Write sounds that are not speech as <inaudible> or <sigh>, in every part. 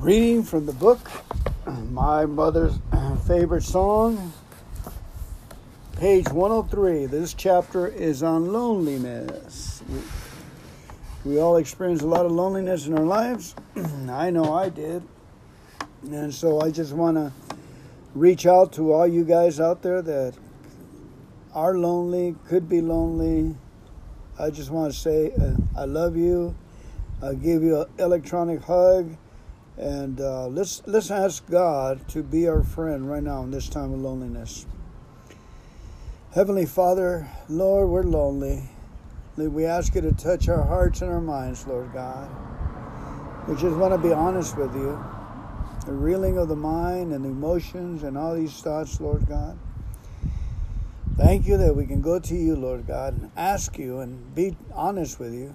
Reading from the book, My Mother's Favorite Song, page 103. This chapter is on loneliness. We, we all experience a lot of loneliness in our lives. <clears throat> I know I did. And so I just want to reach out to all you guys out there that are lonely, could be lonely. I just want to say uh, I love you. I'll give you an electronic hug and uh, let's let's ask God to be our friend right now in this time of loneliness. Heavenly Father, Lord, we're lonely. We ask you to touch our hearts and our minds, Lord God. We just want to be honest with you. The reeling of the mind and the emotions and all these thoughts, Lord God. Thank you that we can go to you, Lord God, and ask you and be honest with you.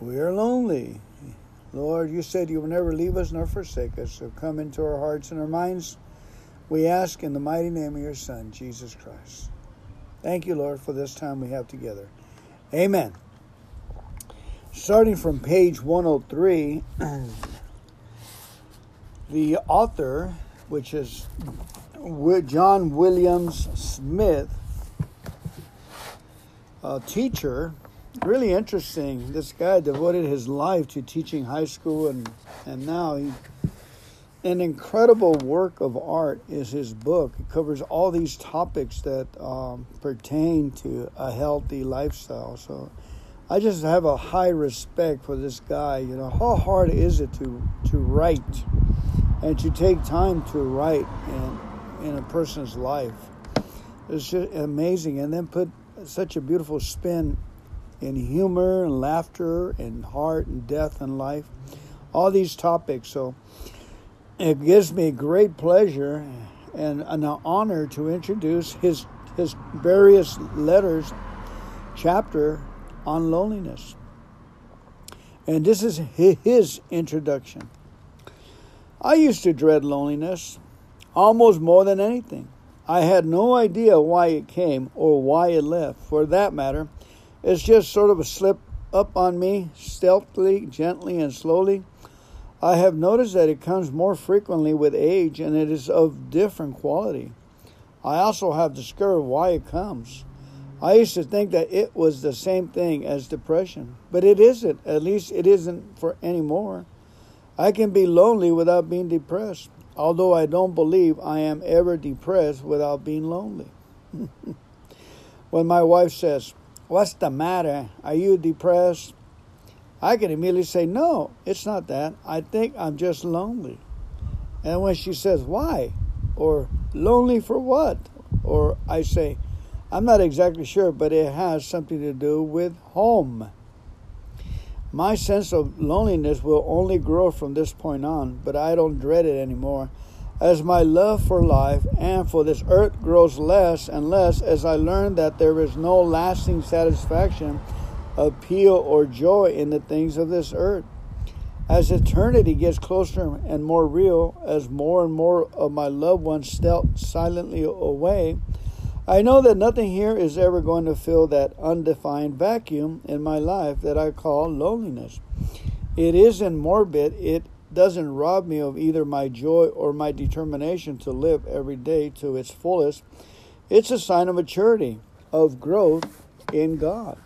We are lonely. Lord, you said you will never leave us nor forsake us, so come into our hearts and our minds. We ask in the mighty name of your Son, Jesus Christ. Thank you, Lord, for this time we have together. Amen. Starting from page 103, <clears throat> the author, which is John Williams Smith, a teacher, really interesting. This guy devoted his life to teaching high school, and and now he, an incredible work of art is his book. It covers all these topics that um, pertain to a healthy lifestyle. So, I just have a high respect for this guy. You know, how hard is it to to write and to take time to write in in a person's life? It's just amazing, and then put such a beautiful spin in humor and laughter and heart and death and life, all these topics. So it gives me great pleasure and an honor to introduce his his various letters chapter on loneliness. And this is his introduction. I used to dread loneliness almost more than anything. I had no idea why it came or why it left. For that matter, it's just sort of a slip up on me, stealthily, gently, and slowly. I have noticed that it comes more frequently with age and it is of different quality. I also have discovered why it comes. I used to think that it was the same thing as depression, but it isn't. At least it isn't for anymore. I can be lonely without being depressed, although I don't believe I am ever depressed without being lonely. <laughs> when my wife says, What's the matter? Are you depressed? I can immediately say, No, it's not that. I think I'm just lonely. And when she says, Why? Or lonely for what? Or I say, I'm not exactly sure, but it has something to do with home. My sense of loneliness will only grow from this point on, but I don't dread it anymore as my love for life and for this earth grows less and less as I learn that there is no lasting satisfaction, appeal, or joy in the things of this earth. As eternity gets closer and more real, as more and more of my loved ones step silently away, I know that nothing here is ever going to fill that undefined vacuum in my life that I call loneliness. It isn't morbid, it doesn't rob me of either my joy or my determination to live every day to its fullest. It's a sign of maturity, of growth in God.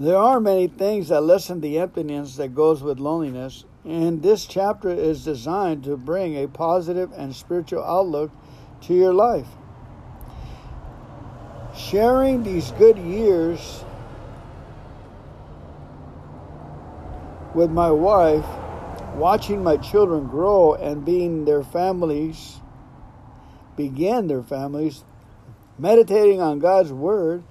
There are many things that lessen the emptiness that goes with loneliness, and this chapter is designed to bring a positive and spiritual outlook to your life. Sharing these good years with my wife, watching my children grow and being their families, begin their families, meditating on God's Word,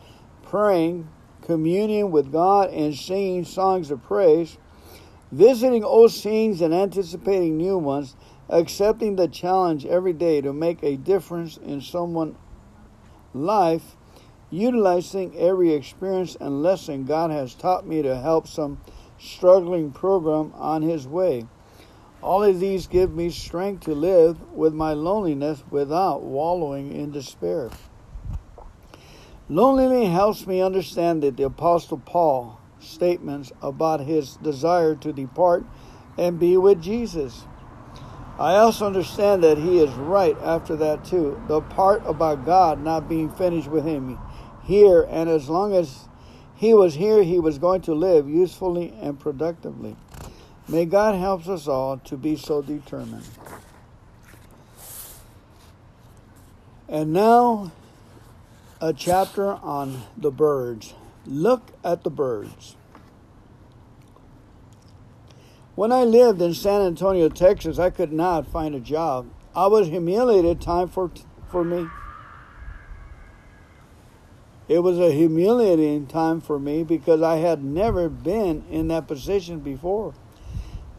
praying, communion with God, and singing songs of praise, visiting old scenes and anticipating new ones, accepting the challenge every day to make a difference in someone's life, utilizing every experience and lesson God has taught me to help some struggling program on his way. All of these give me strength to live with my loneliness without wallowing in despair. Loneliness helps me understand that the Apostle Paul statements about his desire to depart and be with Jesus. I also understand that he is right after that too. The part about God not being finished with him here, and as long as he was here, he was going to live usefully and productively. May God help us all to be so determined. And now, a chapter on the birds. Look at the birds. When I lived in San Antonio, Texas, I could not find a job. I was humiliated time for for me. It was a humiliating time for me because I had never been in that position before.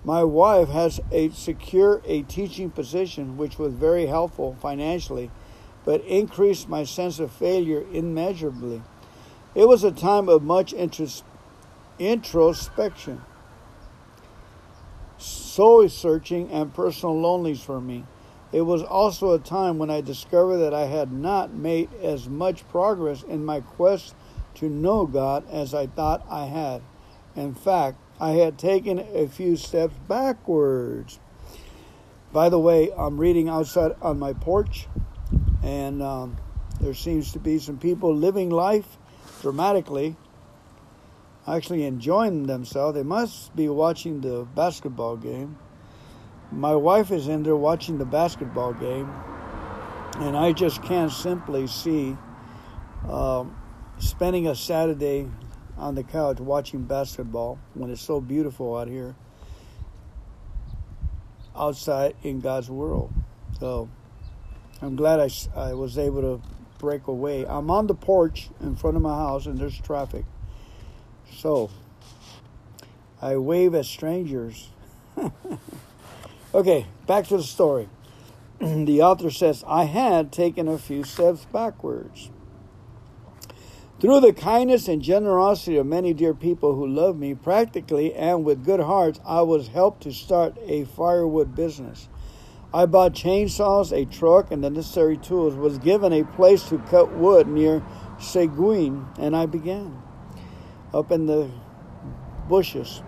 My wife has a secure a teaching position which was very helpful financially, but increased my sense of failure immeasurably. It was a time of much introspection soul searching and personal loneliness for me. It was also a time when I discovered that I had not made as much progress in my quest to know God as I thought I had. In fact, I had taken a few steps backwards. By the way, I'm reading outside on my porch, and um, there seems to be some people living life dramatically actually enjoying themselves. They must be watching the basketball game. My wife is in there watching the basketball game, and I just can't simply see um, spending a Saturday on the couch watching basketball when it's so beautiful out here outside in God's world. So I'm glad I, I was able to break away. I'm on the porch in front of my house, and there's traffic. So, I wave at strangers. <laughs> okay, back to the story. <clears throat> the author says, I had taken a few steps backwards. Through the kindness and generosity of many dear people who love me, practically and with good hearts, I was helped to start a firewood business. I bought chainsaws, a truck, and the necessary tools, was given a place to cut wood near Seguin, and I began up in the bushes.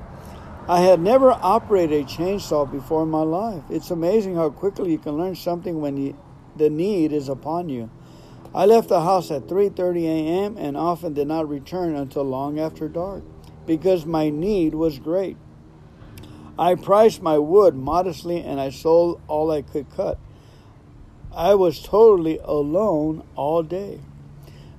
I had never operated a chainsaw before in my life. It's amazing how quickly you can learn something when you, the need is upon you. I left the house at 3:30 a.m. and often did not return until long after dark because my need was great. I priced my wood modestly and I sold all I could cut. I was totally alone all day.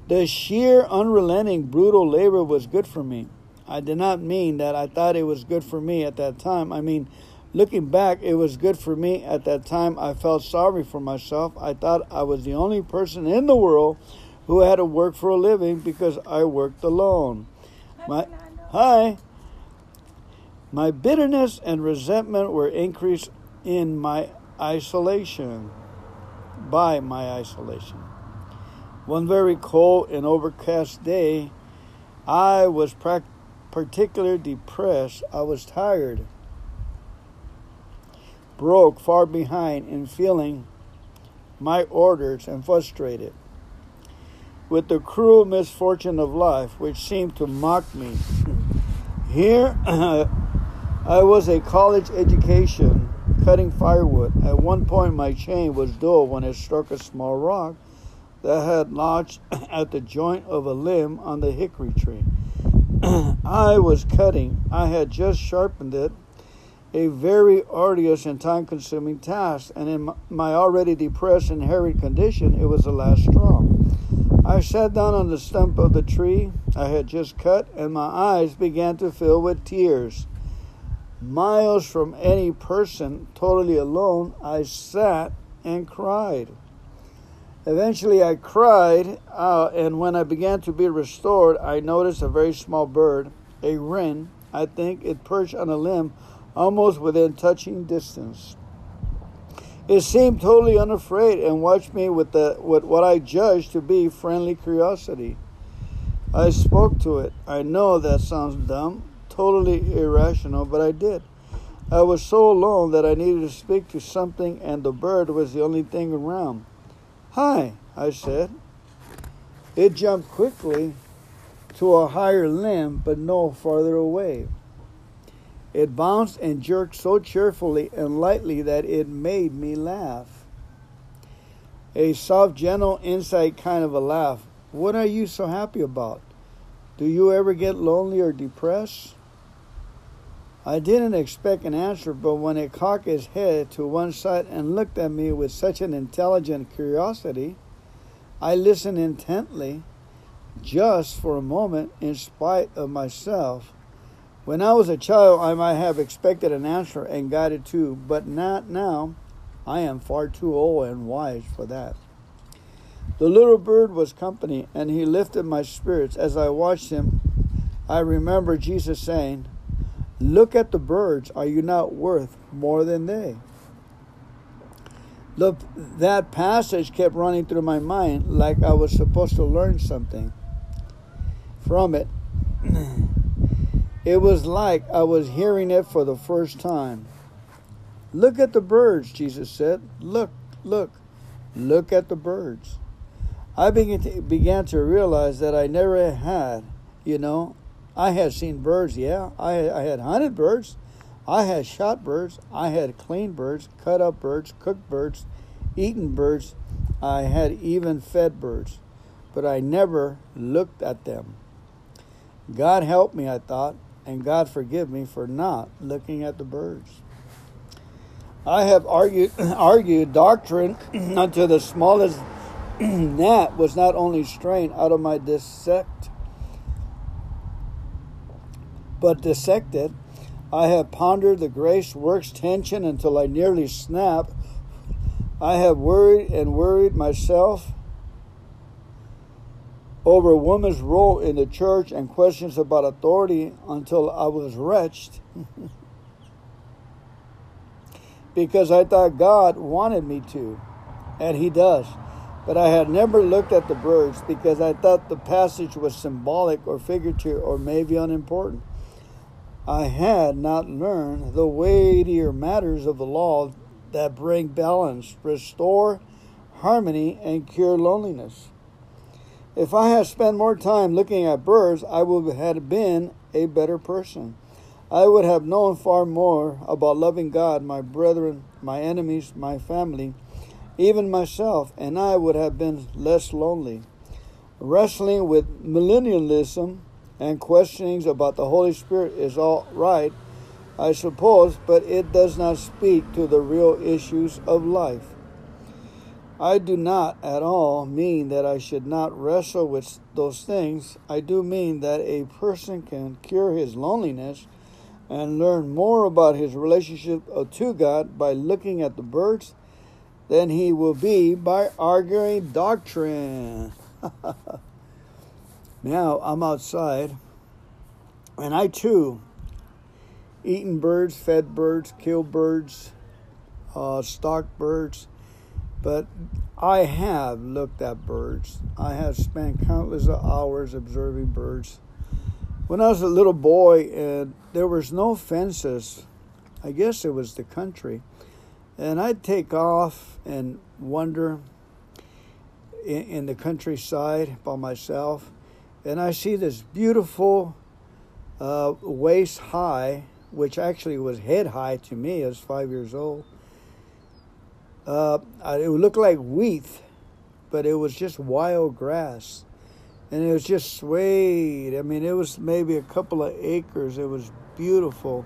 The sheer, unrelenting, brutal labor was good for me. I did not mean that I thought it was good for me at that time. I mean, looking back, it was good for me at that time. I felt sorry for myself. I thought I was the only person in the world who had to work for a living because I worked alone. My, hi. My bitterness and resentment were increased in my isolation, by my isolation. One very cold and overcast day, I was pra- particularly depressed. I was tired, broke, far behind in feeling my orders, and frustrated with the cruel misfortune of life which seemed to mock me. Here, <clears throat> I was a college education cutting firewood. At one point, my chain was dull when it struck a small rock that had lodged <clears throat> at the joint of a limb on the hickory tree. <clears throat> I was cutting. I had just sharpened it, a very arduous and time consuming task, and in my already depressed and harried condition, it was the last straw. I sat down on the stump of the tree I had just cut, and my eyes began to fill with tears. Miles from any person, totally alone, I sat and cried. Eventually, I cried out, and when I began to be restored, I noticed a very small bird, a wren. I think it perched on a limb almost within touching distance. It seemed totally unafraid and watched me with, the, with what I judged to be friendly curiosity. I spoke to it. I know that sounds dumb, totally irrational, but I did. I was so alone that I needed to speak to something, and the bird was the only thing around. Hi, I said. It jumped quickly to a higher limb, but no farther away. It bounced and jerked so cheerfully and lightly that it made me laugh. A soft, gentle, inside kind of a laugh. What are you so happy about? Do you ever get lonely or depressed? I didn't expect an answer, but when it cocked its head to one side and looked at me with such an intelligent curiosity, I listened intently, just for a moment, in spite of myself. When I was a child, I might have expected an answer and got it too, but not now. I am far too old and wise for that. The little bird was company, and he lifted my spirits. As I watched him, I remember Jesus saying, Look at the birds. Are you not worth more than they? Look, that passage kept running through my mind like I was supposed to learn something from it. <clears throat> It was like I was hearing it for the first time. Look at the birds, Jesus said. Look, look, look at the birds. I began to, began to realize that I never had, you know, I had seen birds, yeah. I, I had hunted birds. I had shot birds. I had cleaned birds, cut up birds, cooked birds, eaten birds. I had even fed birds. But I never looked at them. God help me, I thought, and God forgive me for not looking at the birds. I have argued, <clears throat> argued doctrine <clears throat> until the smallest <clears throat> gnat was not only strained out of my dissect, but dissected. I have pondered the grace works tension until I nearly snap. I have worried and worried myself over woman's role in the church and questions about authority until I was wretched <laughs> because I thought God wanted me to, and He does. But I had never looked at the birds because I thought the passage was symbolic or figurative or maybe unimportant. I had not learned the weightier matters of the law that bring balance, restore harmony, and cure loneliness. If I had spent more time looking at birds, I would have been a better person. I would have known far more about loving God, my brethren, my enemies, my family, even myself, and I would have been less lonely. Wrestling with millennialism and questionings about the Holy Spirit is all right, I suppose, but it does not speak to the real issues of life. I do not at all mean that I should not wrestle with those things. I do mean that a person can cure his loneliness and learn more about his relationship to God by looking at the birds than he will be by arguing doctrine. <laughs> now I'm outside, and I too eaten birds, fed birds, killed birds, uh, stalked birds but I have looked at birds. I have spent countless hours observing birds. When I was a little boy, and there was no fences, I guess it was the country, and I'd take off and wander in, in the countryside by myself, and I see this beautiful uh, waist high, which actually was head high to me. I was five years old uh, it looked like wheat, but it was just wild grass. And it was just swayed. I mean, it was maybe a couple of acres. It was beautiful.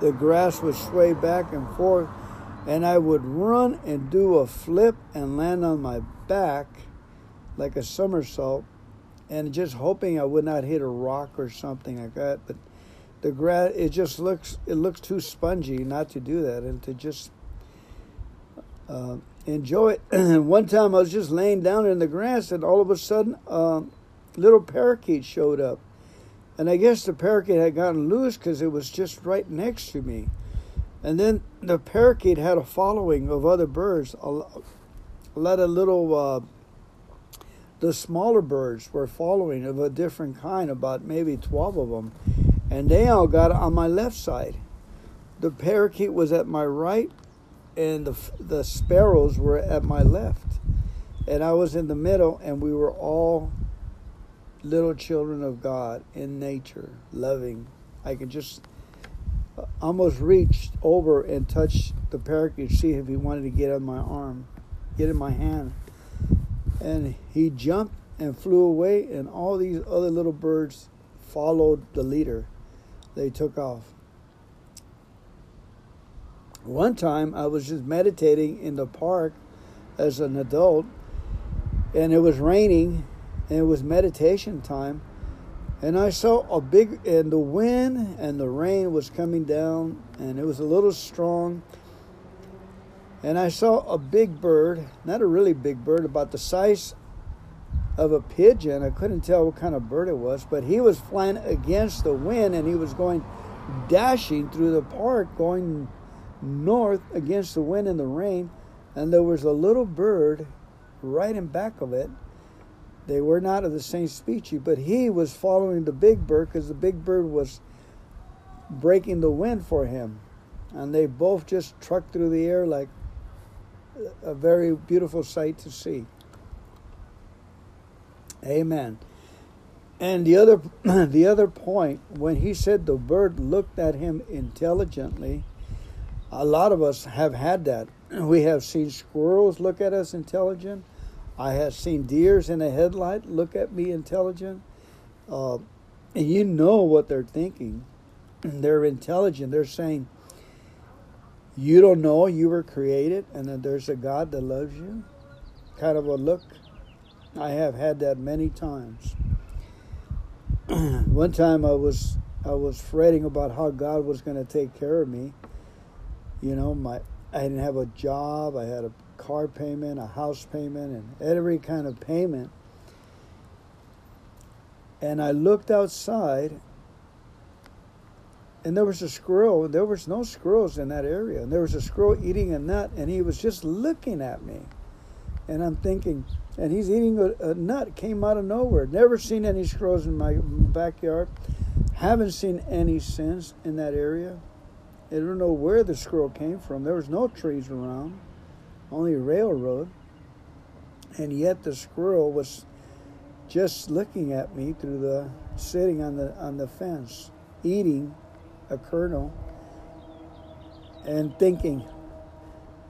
The grass would sway back and forth, and I would run and do a flip and land on my back like a somersault, and just hoping I would not hit a rock or something like that. But the grass, it just looks, it looks too spongy not to do that, and to just uh, enjoy it. <clears throat> One time I was just laying down in the grass, and all of a sudden, uh, little parakeet showed up. And I guess the parakeet had gotten loose because it was just right next to me. And then the parakeet had a following of other birds. A lot of little, uh, the smaller birds were following of a different kind, about maybe 12 of them. And they all got on my left side. The parakeet was at my right, and the the sparrows were at my left, and I was in the middle, and we were all little children of God in nature, loving. I could just uh, almost reach over and touch the parakeet, see if he wanted to get on my arm, get in my hand. And he jumped and flew away, and all these other little birds followed the leader. They took off. One time I was just meditating in the park as an adult, and it was raining, and it was meditation time. And I saw a big, and the wind and the rain was coming down, and it was a little strong. And I saw a big bird, not a really big bird, about the size of a pigeon. I couldn't tell what kind of bird it was, but he was flying against the wind and he was going dashing through the park, going north against the wind and the rain. And there was a little bird right in back of it. They were not of the same species, but he was following the big bird because the big bird was breaking the wind for him. And they both just trucked through the air like a very beautiful sight to see. Amen. And the other <clears throat> the other point when he said the bird looked at him intelligently, a lot of us have had that. <clears throat> We have seen squirrels look at us intelligent. I have seen deers in a headlight look at me intelligent. Uh, and you know what they're thinking. <clears throat> They're intelligent. They're saying, You don't know you were created and that there's a God that loves you? Kind of a look. I have had that many times. <clears throat> One time I was I was fretting about how God was going to take care of me. You know, my I didn't have a job. I had a car payment, a house payment, and every kind of payment. And I looked outside, and there was a squirrel. There was no squirrels in that area, and there was a squirrel eating a nut, and he was just looking at me. And I'm thinking, and he's eating a, a nut. Came out of nowhere. Never seen any squirrels in my backyard. Haven't seen any since in that area. I don't know where the squirrel came from. There was no trees around, only railroad. And yet the squirrel was just looking at me through the sitting on the on the fence, eating a colonel, and thinking,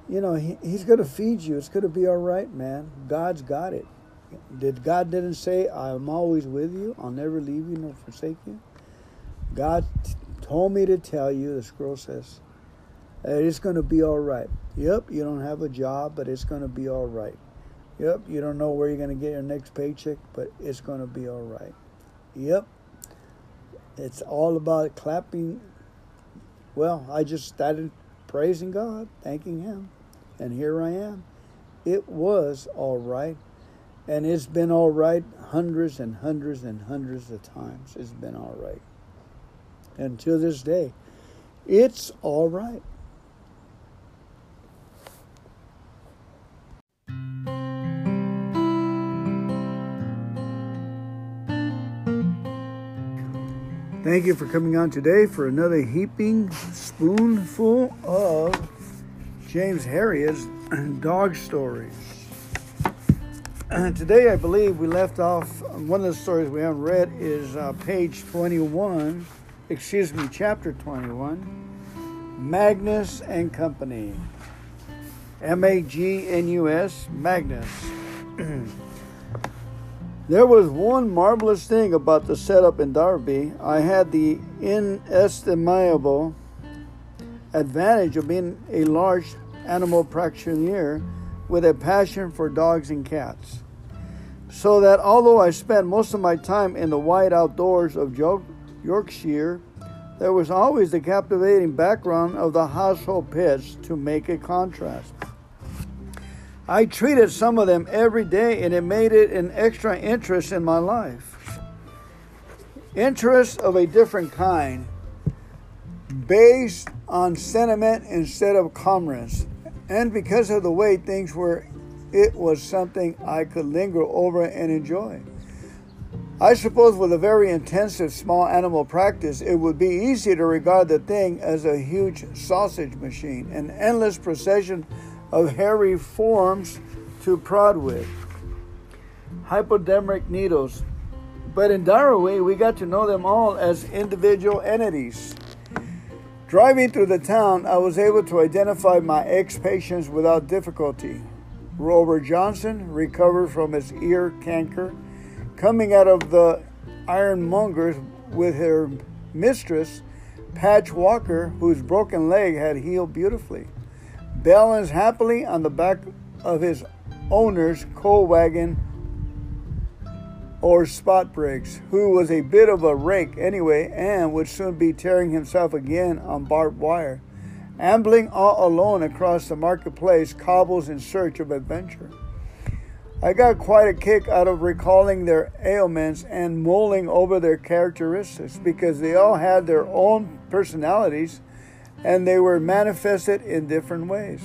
you know, he, he's going to feed you. It's going to be all right, man. God's got it. Did God didn't say, "I'm always with you. I'll never leave you nor forsake you." God told me to tell you, the scroll says, it's going to be all right. Yep, you don't have a job, but it's going to be all right. Yep, you don't know where you're going to get your next paycheck, but it's going to be all right. Yep, it's all about clapping. Well, I just started praising God, thanking Him, and here I am. It was all right, and it's been all right hundreds and hundreds and hundreds of times. It's been all right and to this day, it's all right. Thank you for coming on today for another heaping spoonful of James Herriot's dog stories. today, I believe we left off, one of the stories we haven't read is uh, page 21 excuse me, chapter 21, Magnus and Company. M A G N U S, Magnus. <clears throat> there was one marvelous thing about the setup in Darrowby. I had the inestimable advantage of being a large animal practitioner with a passion for dogs and cats. So that although I spent most of my time in the wide outdoors of Yorkshire, there was always the captivating background of the household pets to make a contrast. I treated some of them every day, and it made it an extra interest in my life. Interest of a different kind, based on sentiment instead of commerce. And because of the way things were, it was something I could linger over and enjoy. I suppose with a very intensive small animal practice, it would be easy to regard the thing as a huge sausage machine, an endless procession of hairy forms to prod with. Hypodermic needles. But in Darrowby, we got to know them all as individual entities. Driving through the town, I was able to identify my ex patients without difficulty. Robert Johnson recovered from his ear canker, coming out of the ironmonger's with her mistress, Patch Walker, whose broken leg had healed beautifully. Balanced happily on the back of his owner's coal wagon or Spot Briggs, who was a bit of a rake anyway and would soon be tearing himself again on barbed wire, ambling all alone across the marketplace cobbles in search of adventure. I got quite a kick out of recalling their ailments and mulling over their characteristics because they all had their own personalities and they were manifested in different ways.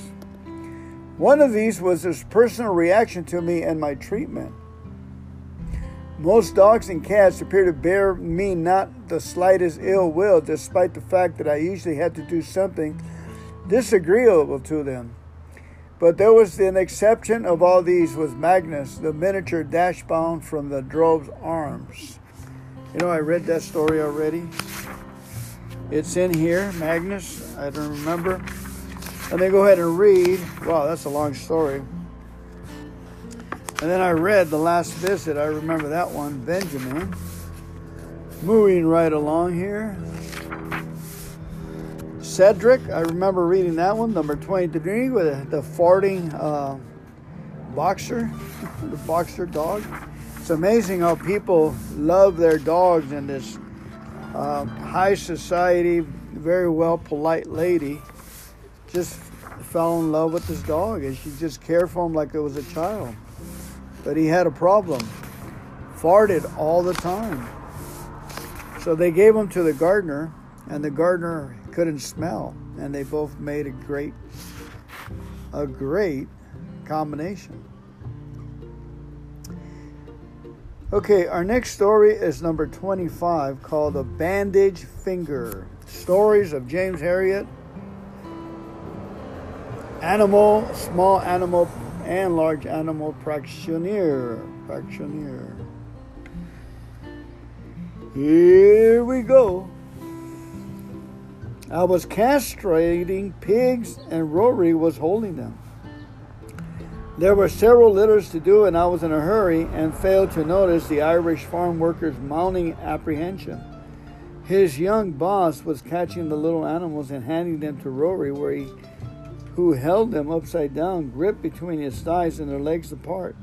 One of these was his personal reaction to me and my treatment. Most dogs and cats appear to bear me not the slightest ill will, despite the fact that I usually had to do something disagreeable to them. But there was an exception of all these was Magnus, the miniature dachshund from the Drovers' Arms. You know, I read that story already. It's in here, Magnus. I don't remember. And then go ahead and read. Wow, that's a long story. And then I read The Last Visit. I remember that one, Benjamin. Moving right along here. Cedric, I remember reading that one, number 23, with the farting uh, boxer, <laughs> the boxer dog. It's amazing how people love their dogs and this uh, high society, very well polite lady just fell in love with this dog and she just cared for him like it was a child. But he had a problem. Farted all the time. So they gave him to the gardener, and the gardener couldn't smell. And they both made a great, a great combination. Okay, our next story is number 25 called The Bandage Finger Stories of James Herriot. Animal, small animal and large animal practitioner. Practitioner. Here we go. I was castrating pigs and Rory was holding them. There were several litters to do, and I was in a hurry and failed to notice the Irish farm worker's mounting apprehension. His young boss was catching the little animals and handing them to Rory, where he who held them upside down, gripped between his thighs and their legs apart.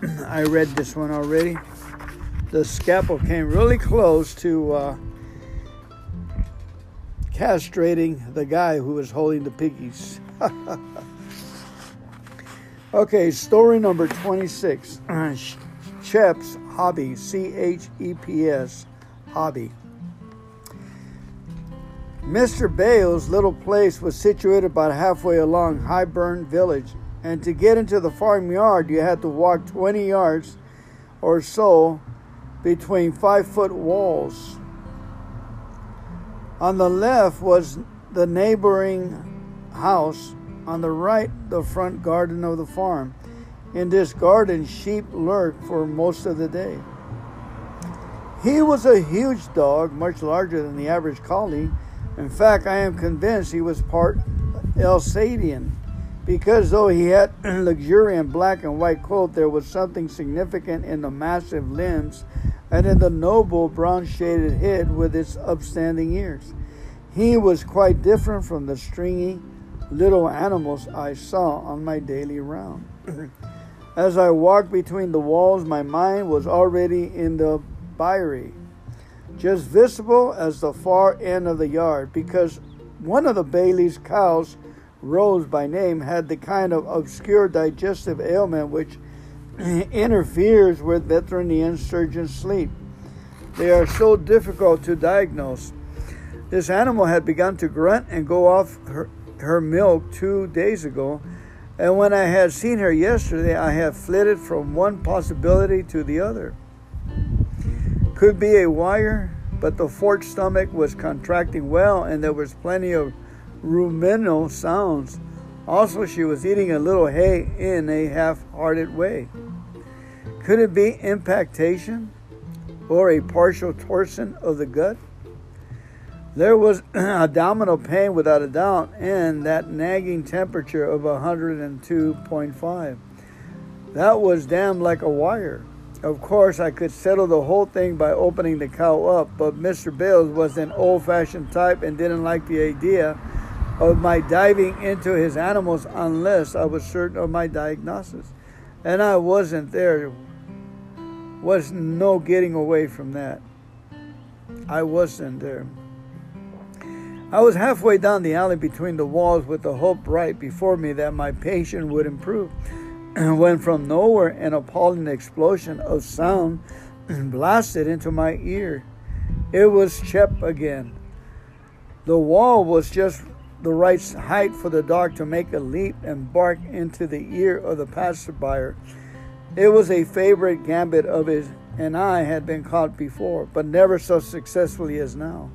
<clears throat> I read this one already. The scalpel came really close to uh, castrating the guy who was holding the piggies. <laughs> okay, story number 26 <clears throat> Cheps Hobby, C H E P S, Hobby. Mr. Bale's little place was situated about halfway along Highburn Village, and to get into the farmyard, you had to walk 20 yards or so between five foot walls. On the left was the neighboring house, on the right, the front garden of the farm. In this garden, sheep lurked for most of the day. He was a huge dog, much larger than the average collie in fact, I am convinced he was part Alsatian, because though he had <clears throat> luxuriant black and white coat, there was something significant in the massive limbs and in the noble brown shaded head with its upstanding ears. He was quite different from the stringy little animals I saw on my daily round. <clears throat> As I walked between the walls, my mind was already in the byre just visible as the far end of the yard, because one of the Bailey's cows, Rose by name, had the kind of obscure digestive ailment which <clears throat> interferes with veterinarian surgeons' sleep. They are so difficult to diagnose. This animal had begun to grunt and go off her, her milk two days ago, and when I had seen her yesterday, I had flitted from one possibility to the other. Could be a wire, but the forked stomach was contracting well and there was plenty of ruminal sounds. Also, she was eating a little hay in a half hearted way. Could it be impactation or a partial torsion of the gut? There was <clears throat> abdominal pain without a doubt, and that nagging temperature of 102.5. That was damn like a wire. Of course, I could settle the whole thing by opening the cow up, but Mr. Bales was an old fashioned type and didn't like the idea of my diving into his animals unless I was certain of my diagnosis. And I wasn't there. Was no getting away from that. I wasn't there. I was halfway down the alley between the walls with the hope right before me that my patient would improve <clears throat> when from nowhere an appalling explosion of sound <clears throat> blasted into my ear. It was Chep again. The wall was just the right height for the dog to make a leap and bark into the ear of the passerby. It was a favorite gambit of his, and I had been caught before, but never so successfully as now.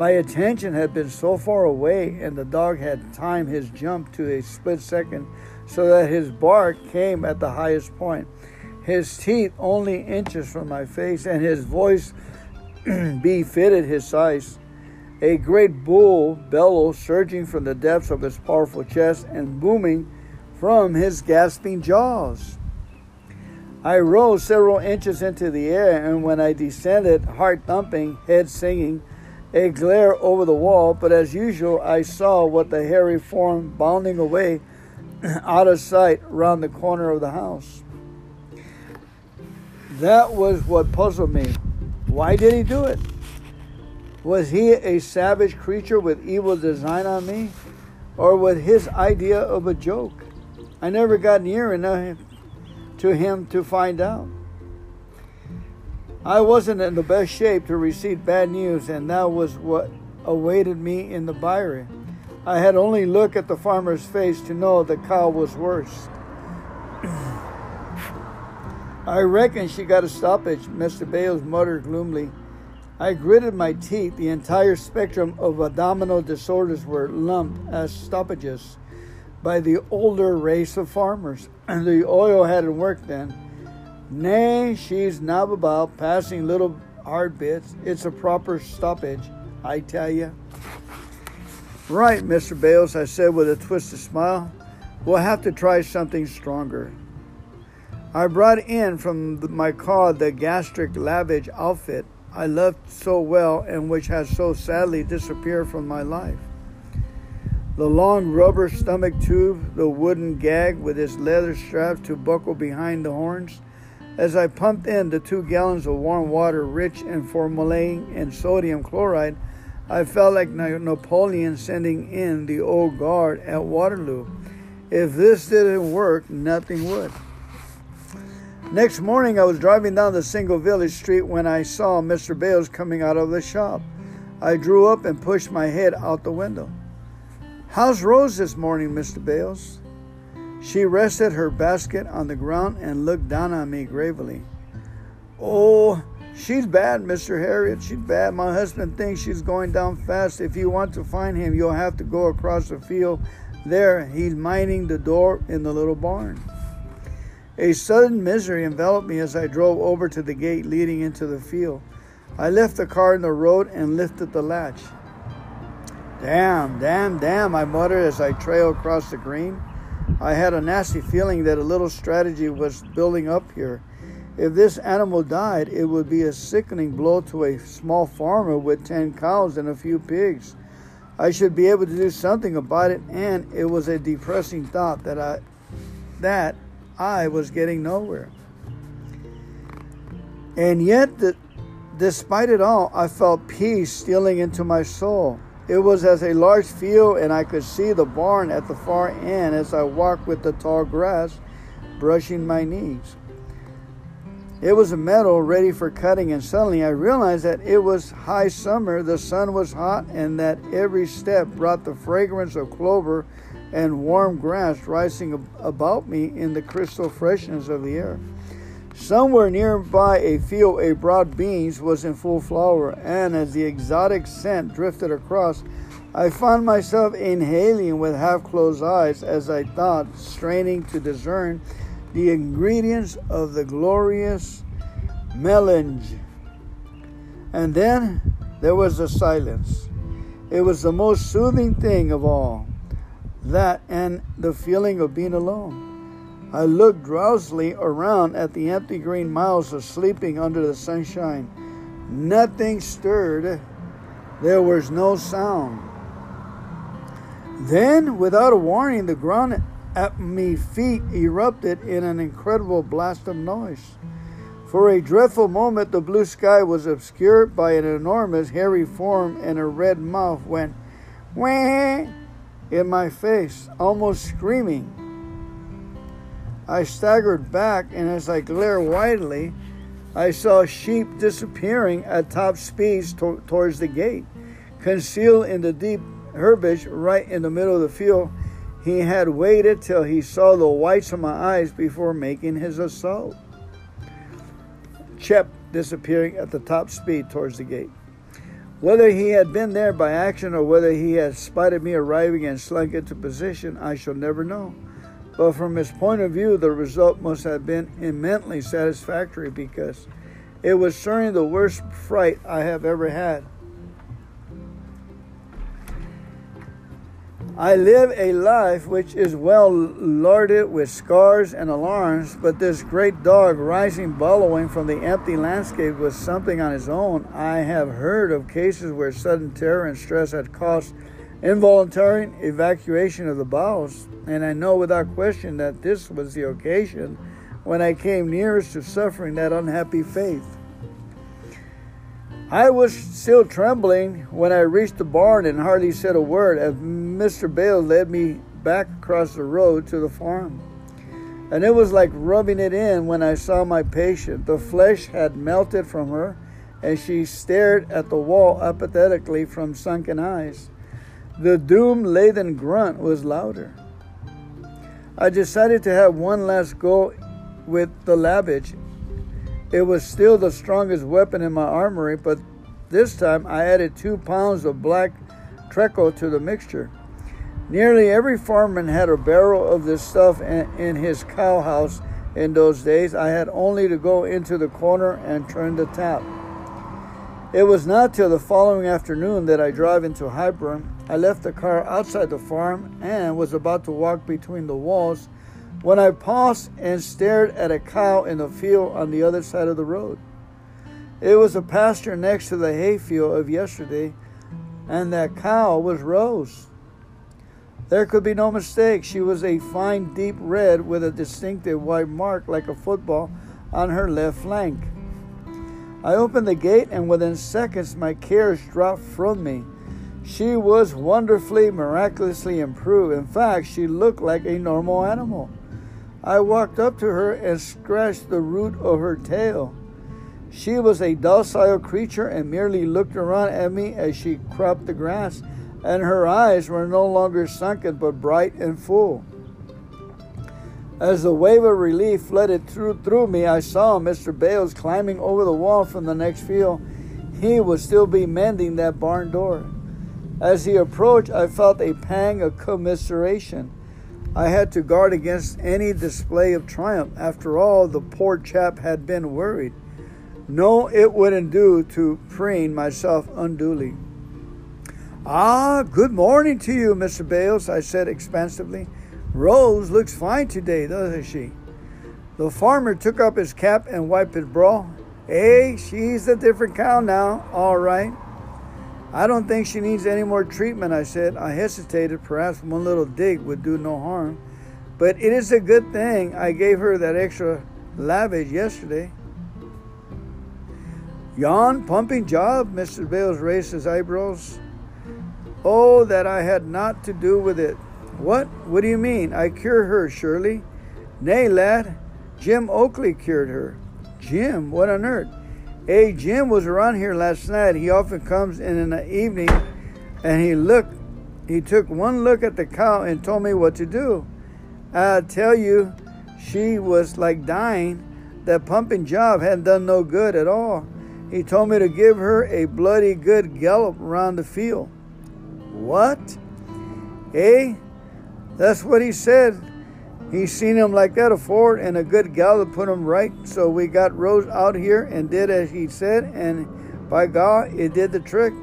My attention had been so far away, and the dog had timed his jump to a split second so that his bark came at the highest point. His teeth only inches from my face, and his voice <clears throat> befitted his size. A great bull bellow surging from the depths of his powerful chest and booming from his gasping jaws. I rose several inches into the air, and when I descended, heart thumping, head singing, a glare over the wall, but as usual, I saw what the hairy form bounding away <clears throat> out of sight round the corner of the house. That was what puzzled me. Why did he do it? Was he a savage creature with evil design on me? Or was his idea of a joke? I never got near enough to him to find out. I wasn't in the best shape to receive bad news, and that was what awaited me in the byre. I had only looked at the farmer's face to know the cow was worse. <clears throat> I reckon she got a stoppage, Mr. Bales muttered gloomily. I gritted my teeth. The entire spectrum of abdominal disorders were lumped as stoppages by the older race of farmers, and <clears throat> the oil hadn't worked then. Nay, she's not about passing little hard bits. It's a proper stoppage, I tell you. Right, Mr. Bales, I said with a twisted smile. We'll have to try something stronger. I brought in from my car the gastric lavage outfit I loved so well and which has so sadly disappeared from my life. The long rubber stomach tube, the wooden gag with its leather straps to buckle behind the horns, as I pumped in the two gallons of warm water rich in formalin and sodium chloride, I felt like Napoleon sending in the old guard at Waterloo. If this didn't work, nothing would. Next morning, I was driving down the single village street when I saw Mr. Bales coming out of the shop. I drew up and pushed my head out the window. How's Rose this morning, Mr. Bales? She rested her basket on the ground and looked down on me gravely. Oh, she's bad, Mr. Herriot. She's bad. My husband thinks she's going down fast. If you want to find him, you'll have to go across the field. There, he's minding the door in the little barn. A sudden misery enveloped me as I drove over to the gate leading into the field. I left the car in the road and lifted the latch. Damn, damn, damn, I muttered as I trailed across the green. I had a nasty feeling that a little strategy was building up here. If this animal died, it would be a sickening blow to a small farmer with 10 cows and a few pigs. I should be able to do something about it, and it was a depressing thought that I that I was getting nowhere. And yet, the, despite it all, I felt peace stealing into my soul. It was as a large field, and I could see the barn at the far end as I walked with the tall grass, brushing my knees. It was a meadow ready for cutting, and suddenly I realized that it was high summer, the sun was hot, and that every step brought the fragrance of clover and warm grass rising about me in the crystal freshness of the air. Somewhere nearby, a field of broad beans was in full flower, and as the exotic scent drifted across, I found myself inhaling with half closed eyes as I thought, straining to discern the ingredients of the glorious melange. And then there was a silence. It was the most soothing thing of all. That and the feeling of being alone. I looked drowsily around at the empty green miles of sleeping under the sunshine. Nothing stirred. There was no sound. Then, without a warning, the ground at my feet erupted in an incredible blast of noise. For a dreadful moment, the blue sky was obscured by an enormous hairy form, and a red mouth went wah in my face, almost screaming. I staggered back, and as I glared widely, I saw sheep disappearing at top speeds to- towards the gate. Concealed in the deep herbage right in the middle of the field, he had waited till he saw the whites of my eyes before making his assault. Shep disappearing at the top speed towards the gate. Whether he had been there by accident or whether he had spotted me arriving and slunk into position, I shall never know. But from his point of view, the result must have been immensely satisfactory because it was certainly the worst fright I have ever had. I live a life which is well larded with scars and alarms, but this great dog rising bellowing from the empty landscape was something on his own. I have heard of cases where sudden terror and stress had caused involuntary evacuation of the bowels, and I know without question that this was the occasion when I came nearest to suffering that unhappy fate. I was still trembling when I reached the barn and hardly said a word as Mr. Bale led me back across the road to the farm. And it was like rubbing it in when I saw my patient. The flesh had melted from her, and she stared at the wall apathetically from sunken eyes. The doom laden grunt was louder. I decided to have one last go with the lavage it was still the strongest weapon in my armory, but this time I added two pounds of black treacle to the mixture. Nearly every farmer had a barrel of this stuff in his cow house in those days. I had only to go into the corner and turn the tap. It was not till the following afternoon that I drove into Highburn. I left the car outside the farm and was about to walk between the walls when I paused and stared at a cow in the field on the other side of the road. It was a pasture next to the hayfield of yesterday, and that cow was Rose. There could be no mistake. She was a fine deep red with a distinctive white mark like a football on her left flank. I opened the gate, and within seconds my cares dropped from me. She was wonderfully, miraculously improved. In fact, she looked like a normal animal. I walked up to her and scratched the root of her tail. She was a docile creature and merely looked around at me as she cropped the grass, and her eyes were no longer sunken but bright and full. As the wave of relief flooded through, through me, I saw Mr. Bailes climbing over the wall from the next field. He would still be mending that barn door. As he approached, I felt a pang of commiseration. I had to guard against any display of triumph. After all, the poor chap had been worried. No, it wouldn't do to preen myself unduly. Ah, good morning to you, Mr. Bailes, I said expansively. Rose looks fine today, doesn't she? The farmer took up his cap and wiped his brow. Hey, she's a different cow now, all right. I don't think she needs any more treatment, I said. I hesitated. Perhaps one little dig would do no harm. But it is a good thing I gave her that extra lavage yesterday. Yon pumping job, Mr. Bailes raised his eyebrows. Oh, that I had not to do with it. What? What do you mean? I cure her, surely? Nay, lad, Jim Oakley cured her. Jim? What on earth? Hey, Jim was around here last night. He often comes in in the evening and he looked, he took one look at the cow and told me what to do. I tell you, she was like dying. That pumping job hadn't done no good at all. He told me to give her a bloody good gallop around the field. What? Eh? That's what he said. He's seen him like that afore, and a good gal to put him right. So we got Rose out here and did as he said, and by God, it did the trick.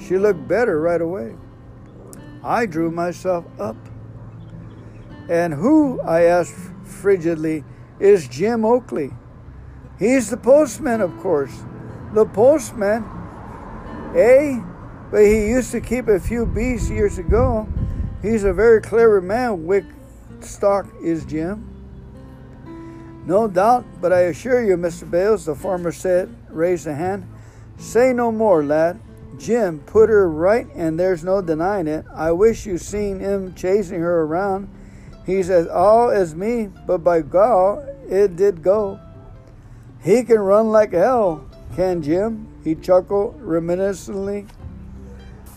She looked better right away. I drew myself up. And who, I asked frigidly, is Jim Oakley? He's the postman, of course. The postman. Eh? But he used to keep a few bees years ago. He's a very clever man, Wick Stock is Jim. No doubt, but I assure you, Mr. Bailes, the farmer said, raised a hand. Say no more, lad. Jim put her right, and there's no denying it. I wish you seen him chasing her around. He's as all as me, but by God, it did go. He can run like hell, can Jim? He chuckled reminiscently.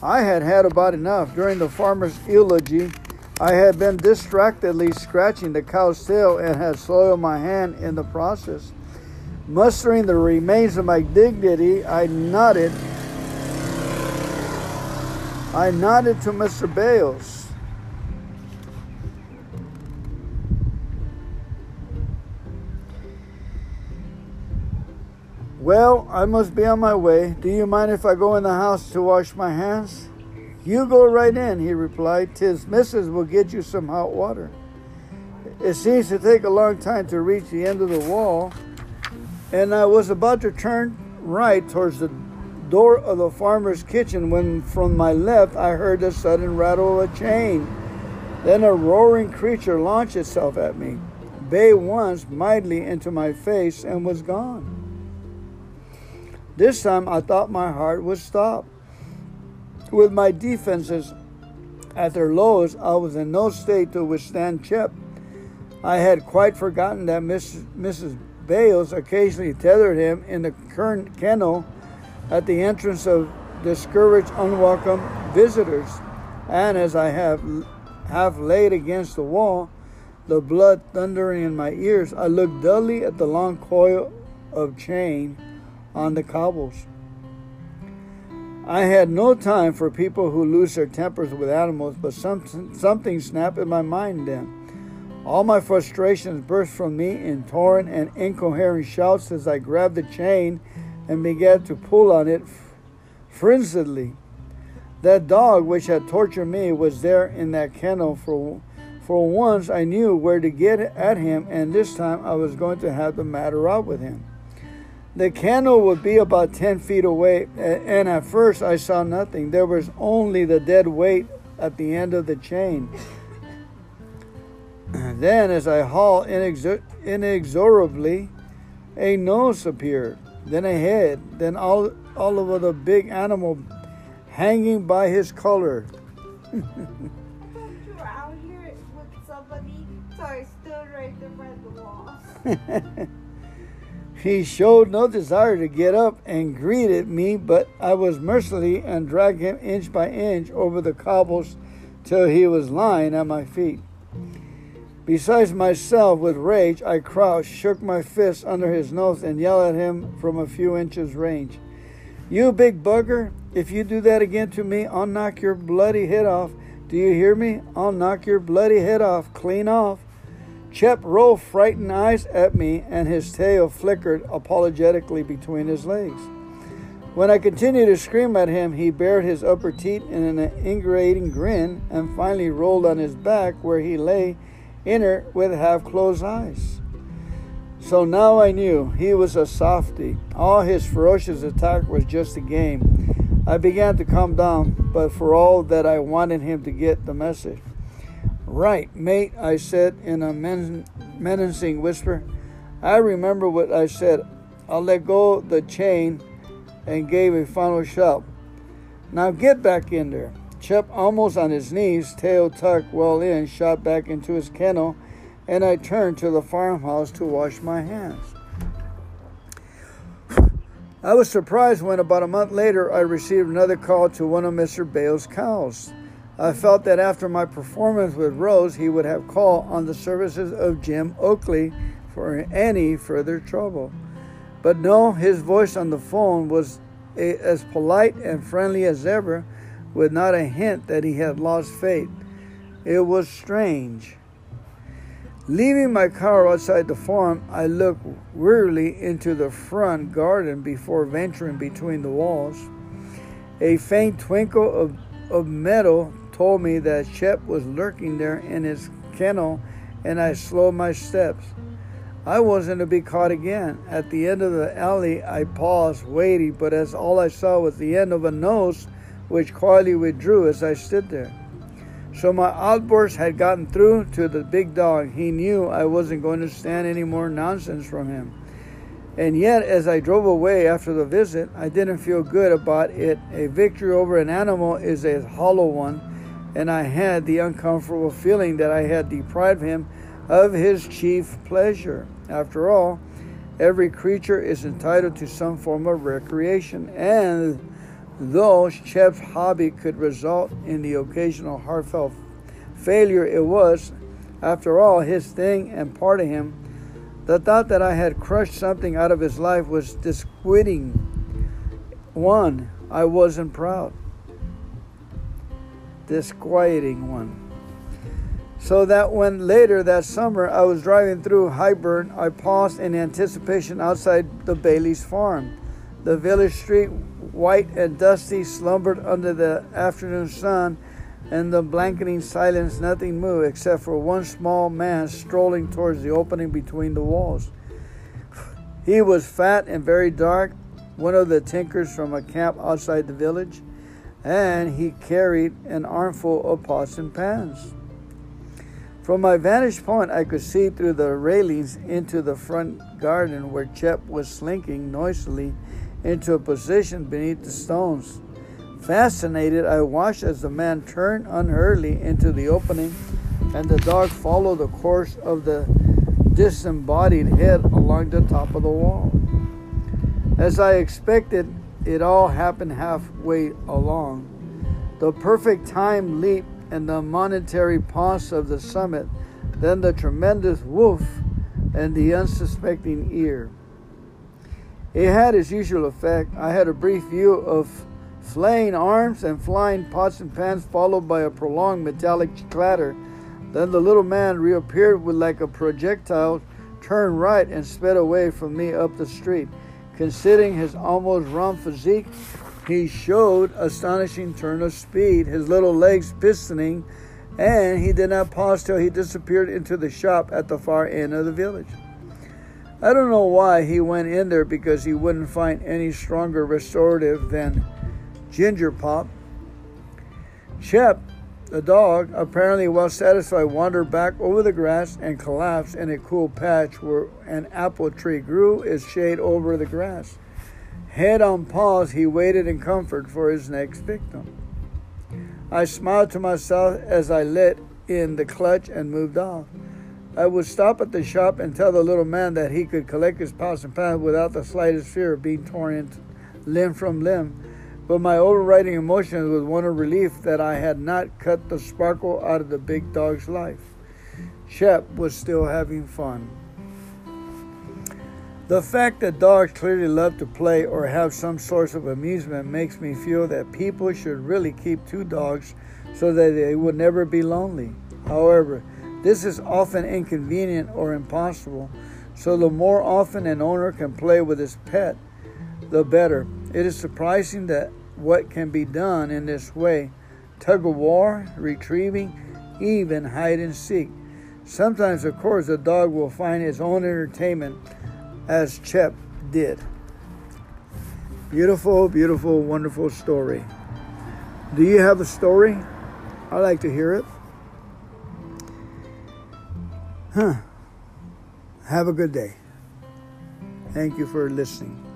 I had had about enough. During the farmer's eulogy, I had been distractedly scratching the cow's tail and had soiled my hand in the process. Mustering the remains of my dignity, I nodded. I nodded to Mr. Bailes. Well, I must be on my way. Do you mind if I go in the house to wash my hands? You go right in, he replied. Tis missus will get you some hot water. It seems to take a long time to reach the end of the wall, and I was about to turn right towards the door of the farmer's kitchen when from my left I heard the sudden rattle of a chain. Then a roaring creature launched itself at me, bay once mightily into my face, and was gone. This time I thought my heart would stop. With my defenses at their lowest, I was in no state to withstand Chip. I had quite forgotten that Mrs. Mrs. Bailes occasionally tethered him in the current kennel at the entrance of discouraged, unwelcome visitors. And as I have half laid against the wall, the blood thundering in my ears, I looked dully at the long coil of chain on the cobbles. I had no time for people who lose their tempers with animals, but some, something snapped in my mind then. All my frustrations burst from me in torrent and incoherent shouts as I grabbed the chain and began to pull on it frenziedly. That dog which had tortured me was there in that kennel for for once I knew where to get at him and this time I was going to have the matter out with him. The candle would be about 10 feet away, and at first I saw nothing. There was only the dead weight at the end of the chain. <clears throat> Then, as I hauled inexorably, a nose appeared, then a head, then all, all over the big animal hanging by his collar. <laughs> out here with somebody, so I stood right there by the wall. <laughs> He showed no desire to get up and greeted me, but I was merciless and dragged him inch by inch over the cobbles till he was lying at my feet. Besides myself, with rage, I crouched, shook my fist under his nose, and yelled at him from a few inches' range. You big bugger, if you do that again to me, I'll knock your bloody head off. Do you hear me? I'll knock your bloody head off, clean off. Chip rolled frightened eyes at me, and his tail flickered apologetically between his legs. When I continued to scream at him, he bared his upper teeth in an ingratiating grin and finally rolled on his back where he lay inert with half closed eyes. So now I knew he was a softy. All his ferocious attack was just a game. I began to calm down, but for all that I wanted him to get the message. Right, mate, I said in a men- menacing whisper. I remember what I said. I'll let go the chain and gave a final shove. Now get back in there. Chip, almost on his knees, tail tucked well in, shot back into his kennel, and I turned to the farmhouse to wash my hands. I was surprised when about a month later I received another call to one of Mr. Bale's cows. I felt that after my performance with Rose, he would have called on the services of Jim Oakley for any further trouble. But no, his voice on the phone was a, as polite and friendly as ever, with not a hint that he had lost faith. It was strange. Leaving my car outside the farm, I looked wearily into the front garden before venturing between the walls. A faint twinkle of, of metal told me that Shep was lurking there in his kennel, and I slowed my steps. I wasn't to be caught again. At the end of the alley, I paused, waiting, but as all I saw was the end of a nose, which quietly withdrew as I stood there. So my outburst had gotten through to the big dog. He knew I wasn't going to stand any more nonsense from him. And yet, as I drove away after the visit, I didn't feel good about it. A victory over an animal is a hollow one, and I had the uncomfortable feeling that I had deprived him of his chief pleasure. After all, every creature is entitled to some form of recreation, and though Shep's hobby could result in the occasional heartfelt failure, it was, after all, his thing and part of him the thought that I had crushed something out of his life was disquieting. One, I wasn't proud. Disquieting one. So that when later that summer I was driving through Highburn, I paused in anticipation outside the Bailey's farm. The village street, white and dusty, slumbered under the afternoon sun in the blanketing silence, nothing moved except for one small man strolling towards the opening between the walls. He was fat and very dark, one of the tinkers from a camp outside the village, and he carried an armful of pots and pans. From my vantage point, I could see through the railings into the front garden where Shep was slinking noisily into a position beneath the stones. Fascinated, I watched as the man turned unhurriedly into the opening and the dog followed the course of the disembodied head along the top of the wall. As I expected, it all happened halfway along. The perfect time leap and the monetary pause of the summit, then the tremendous woof and the unsuspecting ear. It had its usual effect. I had a brief view of flaying arms and flying pots and pans, followed by a prolonged metallic clatter. Then the little man reappeared with like a projectile, turned right, and sped away from me up the street. Considering his almost round physique, he showed astonishing turn of speed, his little legs pistoning, and he did not pause till he disappeared into the shop at the far end of the village. I don't know why he went in there because he wouldn't find any stronger restorative than Ginger Pop. Shep, the dog, apparently well satisfied, wandered back over the grass and collapsed in a cool patch where an apple tree grew its shade over the grass. Head on paws, he waited in comfort for his next victim. I smiled to myself as I let in the clutch and moved off. I would stop at the shop and tell the little man that he could collect his pots and pans without the slightest fear of being torn limb from limb but my overriding emotion was one of relief that I had not cut the sparkle out of the big dog's life. Shep was still having fun. The fact that dogs clearly love to play or have some source of amusement makes me feel that people should really keep two dogs so that they would never be lonely. However, this is often inconvenient or impossible, so the more often an owner can play with his pet, the better. It is surprising that what can be done in this way tug of war, retrieving, even hide and seek. Sometimes, of course, the dog will find his own entertainment, as Shep did. Beautiful, beautiful, wonderful story. Do you have a story? I like to hear it. Huh. Have a good day. Thank you for listening.